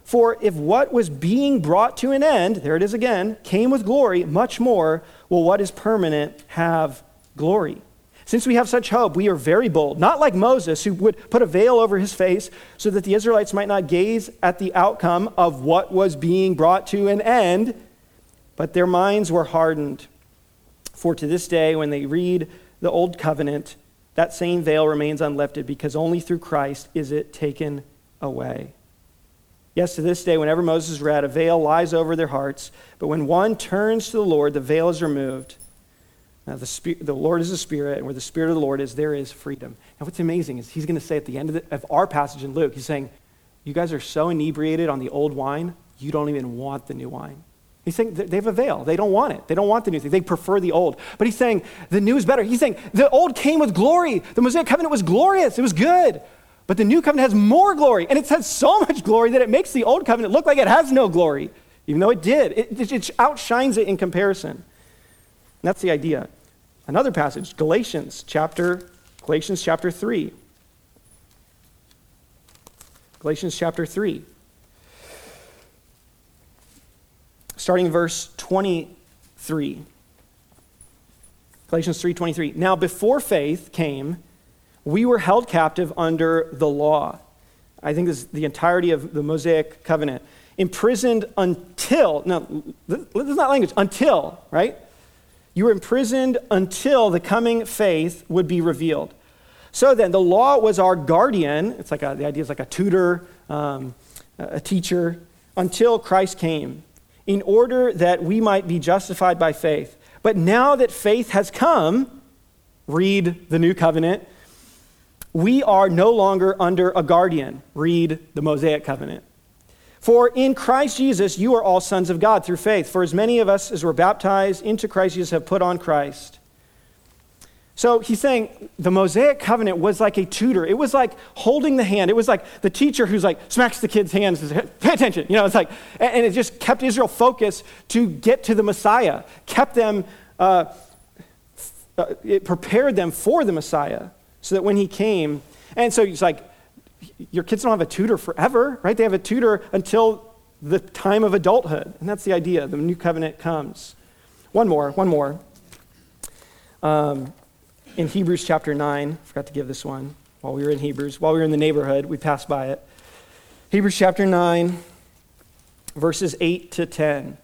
For if what was being brought to an end, there it is again, came with glory, much more will what is permanent have glory. Since we have such hope, we are very bold, not like Moses, who would put a veil over his face so that the Israelites might not gaze at the outcome of what was being brought to an end, but their minds were hardened. For to this day, when they read the Old Covenant, that same veil remains unlifted because only through Christ is it taken away. Yes, to this day, whenever Moses read, a veil lies over their hearts. But when one turns to the Lord, the veil is removed. Now, the, Spirit, the Lord is a spirit, and where the Spirit of the Lord is, there is freedom. Now, what's amazing is he's going to say at the end of, the, of our passage in Luke, he's saying, You guys are so inebriated on the old wine, you don't even want the new wine. He's saying they have a veil. They don't want it. They don't want the new thing. They prefer the old. But he's saying the new is better. He's saying the old came with glory. The Mosaic covenant was glorious. It was good. But the new covenant has more glory, and it has so much glory that it makes the old covenant look like it has no glory, even though it did. It, it, it outshines it in comparison. And that's the idea. Another passage, Galatians chapter, Galatians chapter 3. Galatians chapter 3. Starting verse 23. Galatians 3:23. Now before faith came, we were held captive under the law. I think this is the entirety of the Mosaic covenant. Imprisoned until, no, this is not language, until, right? You were imprisoned until the coming faith would be revealed. So then, the law was our guardian. It's like a, the idea is like a tutor, um, a teacher, until Christ came, in order that we might be justified by faith. But now that faith has come, read the new covenant, we are no longer under a guardian. Read the Mosaic covenant. For in Christ Jesus, you are all sons of God through faith. For as many of us as were baptized into Christ Jesus have put on Christ. So he's saying the Mosaic covenant was like a tutor. It was like holding the hand. It was like the teacher who's like smacks the kid's hands and says, pay attention. You know, it's like, and it just kept Israel focused to get to the Messiah, kept them, uh, uh it prepared them for the Messiah so that when he came, and so he's like, your kids don't have a tutor forever, right? They have a tutor until the time of adulthood. And that's the idea. The new covenant comes. One more, one more. Um, in Hebrews chapter 9, forgot to give this one while we were in Hebrews. While we were in the neighborhood, we passed by it. Hebrews chapter 9, verses 8 to 10.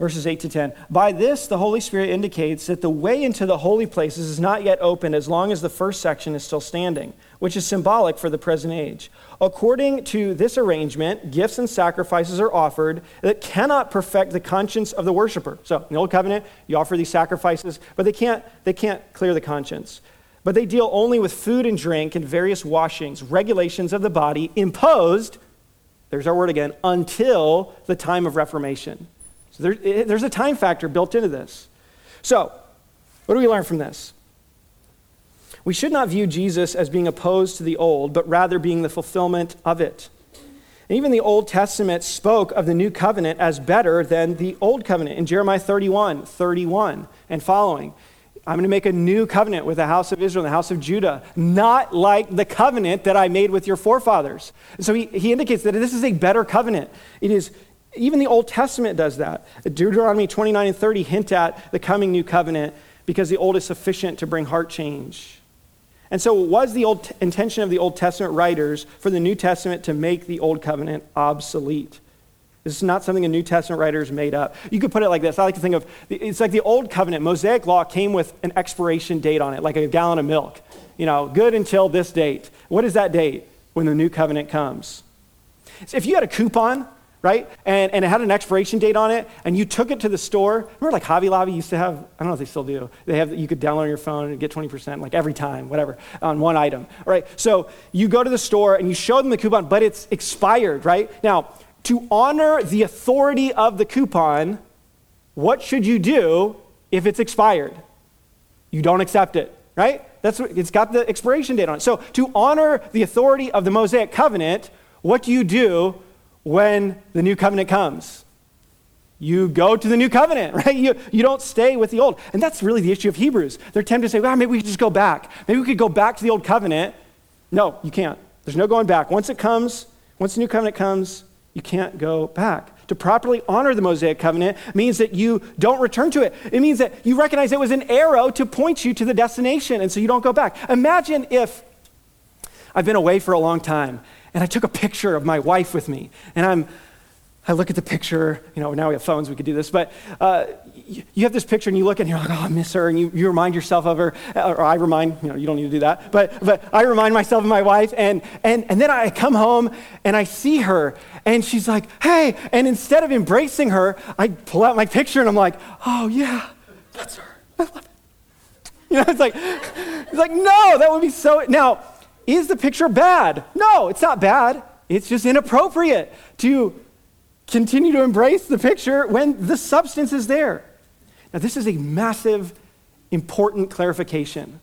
verses 8 to 10. By this, the Holy Spirit indicates that the way into the holy places is not yet open as long as the first section is still standing, which is symbolic for the present age. According to this arrangement, gifts and sacrifices are offered that cannot perfect the conscience of the worshiper. So, in the Old Covenant, you offer these sacrifices, but they can't, they can't clear the conscience. But they deal only with food and drink and various washings, regulations of the body imposed, there's our word again, until the time of Reformation. So there, eh, there's a time factor built into this. So, what do we learn from this? We should not view Jesus as being opposed to the old, but rather being the fulfillment of it. And even the Old Testament spoke of the new covenant as better than the old covenant in Jeremiah 31, 31 and following. I'm going to make a new covenant with the house of Israel and the house of Judah, not like the covenant that I made with your forefathers. So he, he indicates that this is a better covenant. It is even the Old Testament does that. Deuteronomy 29 and 30 hint at the coming new covenant because the old is sufficient to bring heart change. And so, it was the old intention of the Old Testament writers for the New Testament to make the Old Covenant obsolete? This is not something the New Testament writers made up. You could put it like this I like to think of it's like the Old Covenant. Mosaic law came with an expiration date on it, like a gallon of milk. You know, good until this date. What is that date? When the new covenant comes. So if you had a coupon right? And, and it had an expiration date on it, and you took it to the store. Remember, like Hobby Lobby used to have, I don't know if they still do, they have, you could download on your phone and get 20%, like every time, whatever, on one item, right? So you go to the store and you show them the coupon, but it's expired, right? Now, to honor the authority of the coupon, what should you do if it's expired? You don't accept it, right? That's what, it's got the expiration date on it. So to honor the authority of the Mosaic covenant, what do you do when the new covenant comes. You go to the new covenant, right? You, you don't stay with the old. And that's really the issue of Hebrews. They're tempted to say, well, maybe we could just go back. Maybe we could go back to the old covenant. No, you can't. There's no going back. Once it comes, once the new covenant comes, you can't go back. To properly honor the Mosaic covenant means that you don't return to it. It means that you recognize it was an arrow to point you to the destination, and so you don't go back. Imagine if I've been away for a long time and I took a picture of my wife with me. And I'm, I look at the picture, you know, now we have phones, we could do this, but uh, you, you, have this picture and you look and you're like, oh, I miss her, and you, you remind yourself of her, or I remind, you know, you don't need to do that, but, but I remind myself of my wife, and, and, and then I come home and I see her, and she's like, hey, and instead of embracing her, I pull out my picture and I'm like, oh, yeah, that's her. I love it. You know, it's like, it's like, no, that would be so, now, is the picture bad? No, it's not bad. It's just inappropriate to continue to embrace the picture when the substance is there. Now, this is a massive, important clarification.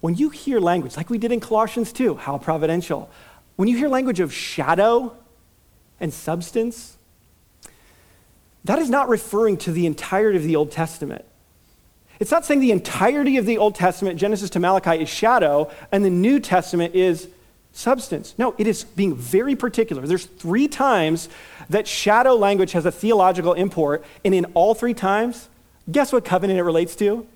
When you hear language, like we did in Colossians 2, how providential, when you hear language of shadow and substance, that is not referring to the entirety of the Old Testament. It's not saying the entirety of the Old Testament, Genesis to Malachi, is shadow, and the New Testament is substance. No, it is being very particular. There's three times that shadow language has a theological import, and in all three times, guess what covenant it relates to?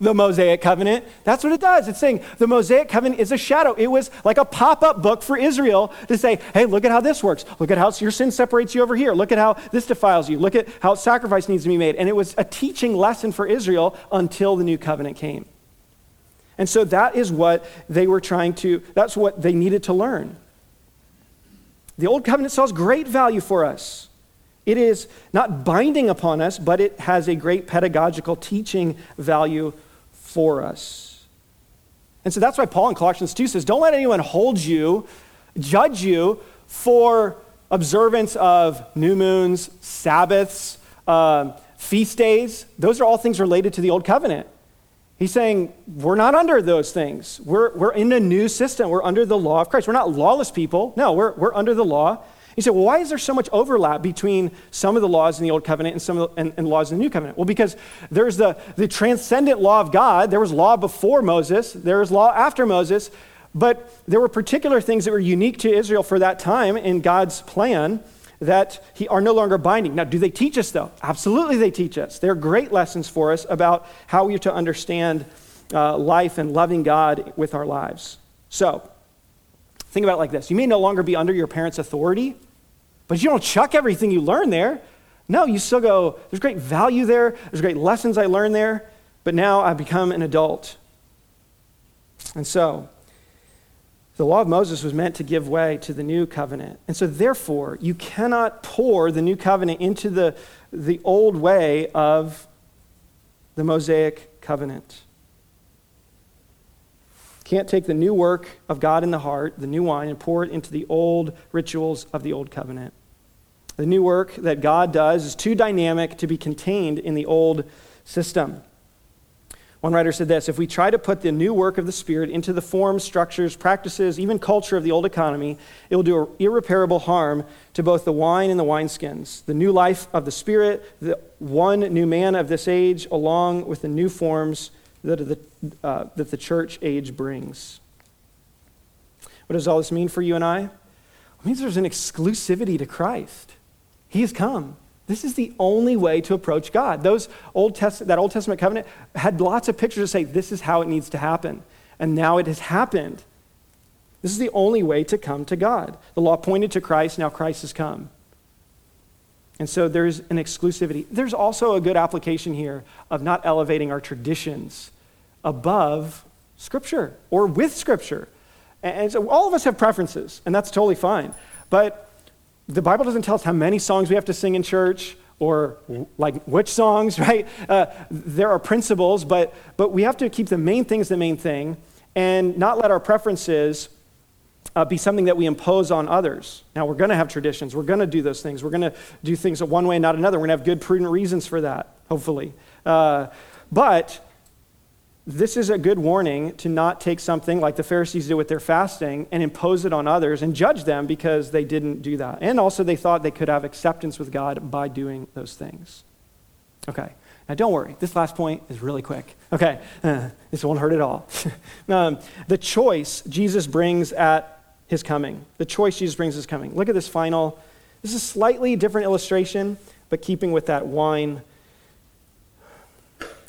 The Mosaic covenant. That's what it does. It's saying the Mosaic covenant is a shadow. It was like a pop up book for Israel to say, hey, look at how this works. Look at how your sin separates you over here. Look at how this defiles you. Look at how sacrifice needs to be made. And it was a teaching lesson for Israel until the new covenant came. And so that is what they were trying to, that's what they needed to learn. The old covenant has great value for us. It is not binding upon us, but it has a great pedagogical teaching value for us. And so that's why Paul in Colossians 2 says, Don't let anyone hold you, judge you for observance of new moons, Sabbaths, uh, feast days. Those are all things related to the Old Covenant. He's saying we're not under those things. We're, we're in a new system. We're under the law of Christ. We're not lawless people. No, we're, we're under the law. You say, well, why is there so much overlap between some of the laws in the Old Covenant and some the, and, and laws in the New Covenant? Well, because there's the, the transcendent law of God. There was law before Moses, there was law after Moses, but there were particular things that were unique to Israel for that time in God's plan that he, are no longer binding. Now, do they teach us, though? Absolutely, they teach us. They're great lessons for us about how we are to understand uh, life and loving God with our lives. So, think about it like this you may no longer be under your parents' authority, but you don't chuck everything you learn there. No, you still go, there's great value there, there's great lessons I learned there, but now I've become an adult. And so, the law of Moses was meant to give way to the new covenant. And so, therefore, you cannot pour the new covenant into the, the old way of the Mosaic covenant. Can't take the new work of God in the heart, the new wine, and pour it into the old rituals of the old covenant. The new work that God does is too dynamic to be contained in the old system. One writer said this If we try to put the new work of the Spirit into the forms, structures, practices, even culture of the old economy, it will do irreparable harm to both the wine and the wineskins. The new life of the Spirit, the one new man of this age, along with the new forms that the, uh, that the church age brings. What does all this mean for you and I? It means there's an exclusivity to Christ. He has come. This is the only way to approach God. Those Old Test- that Old Testament covenant had lots of pictures to say this is how it needs to happen. And now it has happened. This is the only way to come to God. The law pointed to Christ, now Christ has come. And so there's an exclusivity. There's also a good application here of not elevating our traditions above Scripture or with Scripture. And so all of us have preferences, and that's totally fine. But the Bible doesn't tell us how many songs we have to sing in church or like which songs, right? Uh, there are principles, but, but we have to keep the main things the main thing and not let our preferences uh, be something that we impose on others. Now, we're going to have traditions. We're going to do those things. We're going to do things one way, not another. We're going to have good, prudent reasons for that, hopefully. Uh, but this is a good warning to not take something like the Pharisees did with their fasting and impose it on others and judge them because they didn't do that. And also, they thought they could have acceptance with God by doing those things. Okay, now don't worry, this last point is really quick. Okay, uh, this won't hurt at all. um, the choice Jesus brings at his coming, the choice Jesus brings is coming. Look at this final, this is a slightly different illustration, but keeping with that wine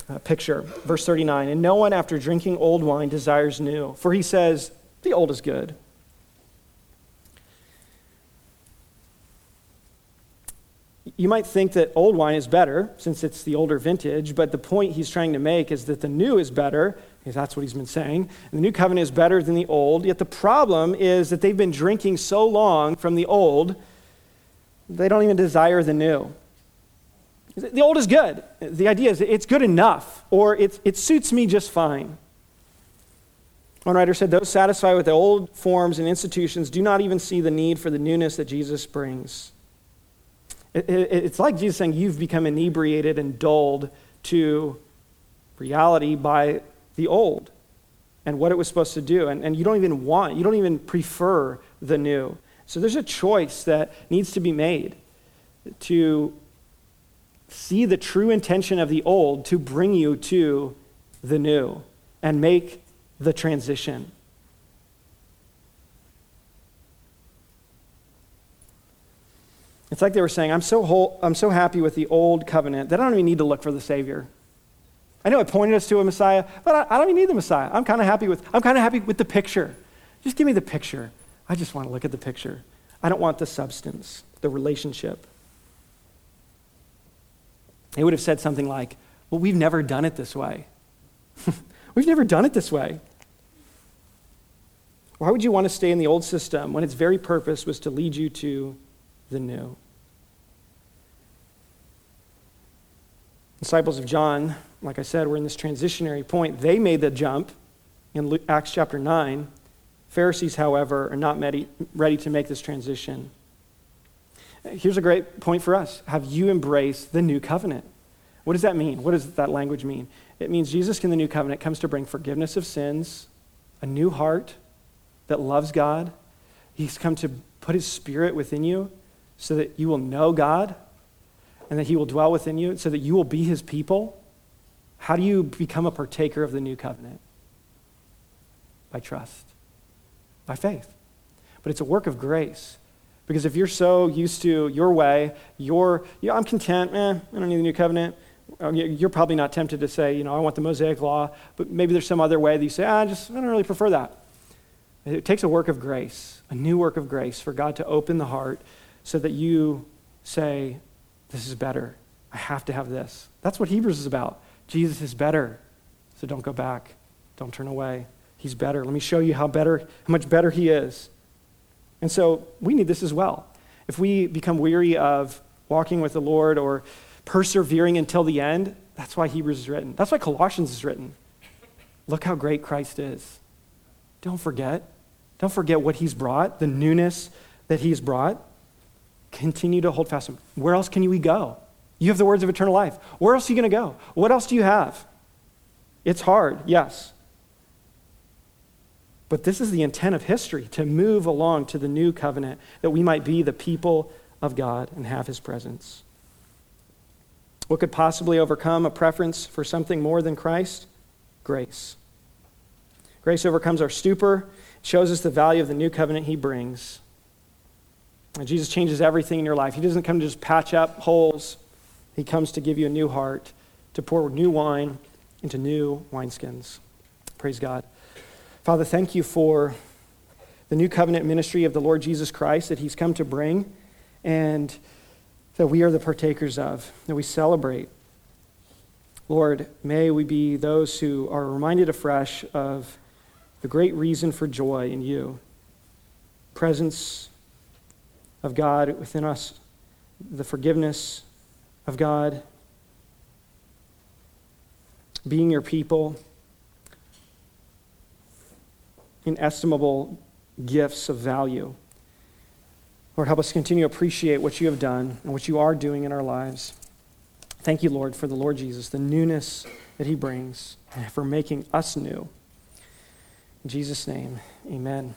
uh, picture. Verse 39 And no one, after drinking old wine, desires new, for he says, The old is good. You might think that old wine is better since it's the older vintage, but the point he's trying to make is that the new is better, because that's what he's been saying. And the new covenant is better than the old. Yet the problem is that they've been drinking so long from the old, they don't even desire the new. The old is good. The idea is it's good enough, or it, it suits me just fine. One writer said, Those satisfied with the old forms and institutions do not even see the need for the newness that Jesus brings. It, it, it's like Jesus saying, You've become inebriated and dulled to reality by the old and what it was supposed to do. And, and you don't even want, you don't even prefer the new. So there's a choice that needs to be made to see the true intention of the old to bring you to the new and make the transition. It's like they were saying, I'm so, whole, I'm so happy with the old covenant that I don't even need to look for the Savior. I know it pointed us to a Messiah, but I, I don't even need the Messiah. I'm kind of happy with I'm kind of happy with the picture. Just give me the picture. I just want to look at the picture. I don't want the substance, the relationship. They would have said something like, Well, we've never done it this way. we've never done it this way. Why would you want to stay in the old system when its very purpose was to lead you to the new? Disciples of John, like I said, we're in this transitionary point. They made the jump in Acts chapter 9. Pharisees, however, are not ready to make this transition. Here's a great point for us Have you embraced the new covenant? What does that mean? What does that language mean? It means Jesus in the new covenant comes to bring forgiveness of sins, a new heart that loves God. He's come to put his spirit within you so that you will know God and that he will dwell within you so that you will be his people. How do you become a partaker of the new covenant? By trust, by faith. But it's a work of grace. Because if you're so used to your way, your, yeah, I'm content, eh, I don't need the new covenant. Uh, you're probably not tempted to say, you know, I want the Mosaic law, but maybe there's some other way that you say, ah, I just, I don't really prefer that. It takes a work of grace, a new work of grace for God to open the heart so that you say, This is better. I have to have this. That's what Hebrews is about. Jesus is better. So don't go back. Don't turn away. He's better. Let me show you how better, how much better he is. And so we need this as well. If we become weary of walking with the Lord or persevering until the end, that's why Hebrews is written. That's why Colossians is written. Look how great Christ is. Don't forget. Don't forget what he's brought, the newness that he's brought. Continue to hold fast. Where else can we go? You have the words of eternal life. Where else are you going to go? What else do you have? It's hard, yes. But this is the intent of history to move along to the new covenant, that we might be the people of God and have his presence. What could possibly overcome a preference for something more than Christ? Grace. Grace overcomes our stupor, shows us the value of the new covenant he brings. And Jesus changes everything in your life. He doesn't come to just patch up holes, he comes to give you a new heart, to pour new wine into new wineskins. Praise God. Father, thank you for the new covenant ministry of the Lord Jesus Christ that he's come to bring and that we are the partakers of, that we celebrate. Lord, may we be those who are reminded afresh of the great reason for joy in you presence of God within us, the forgiveness of God, being your people, inestimable gifts of value. Lord, help us continue to appreciate what you have done and what you are doing in our lives. Thank you, Lord, for the Lord Jesus, the newness that he brings, and for making us new. In Jesus' name, amen.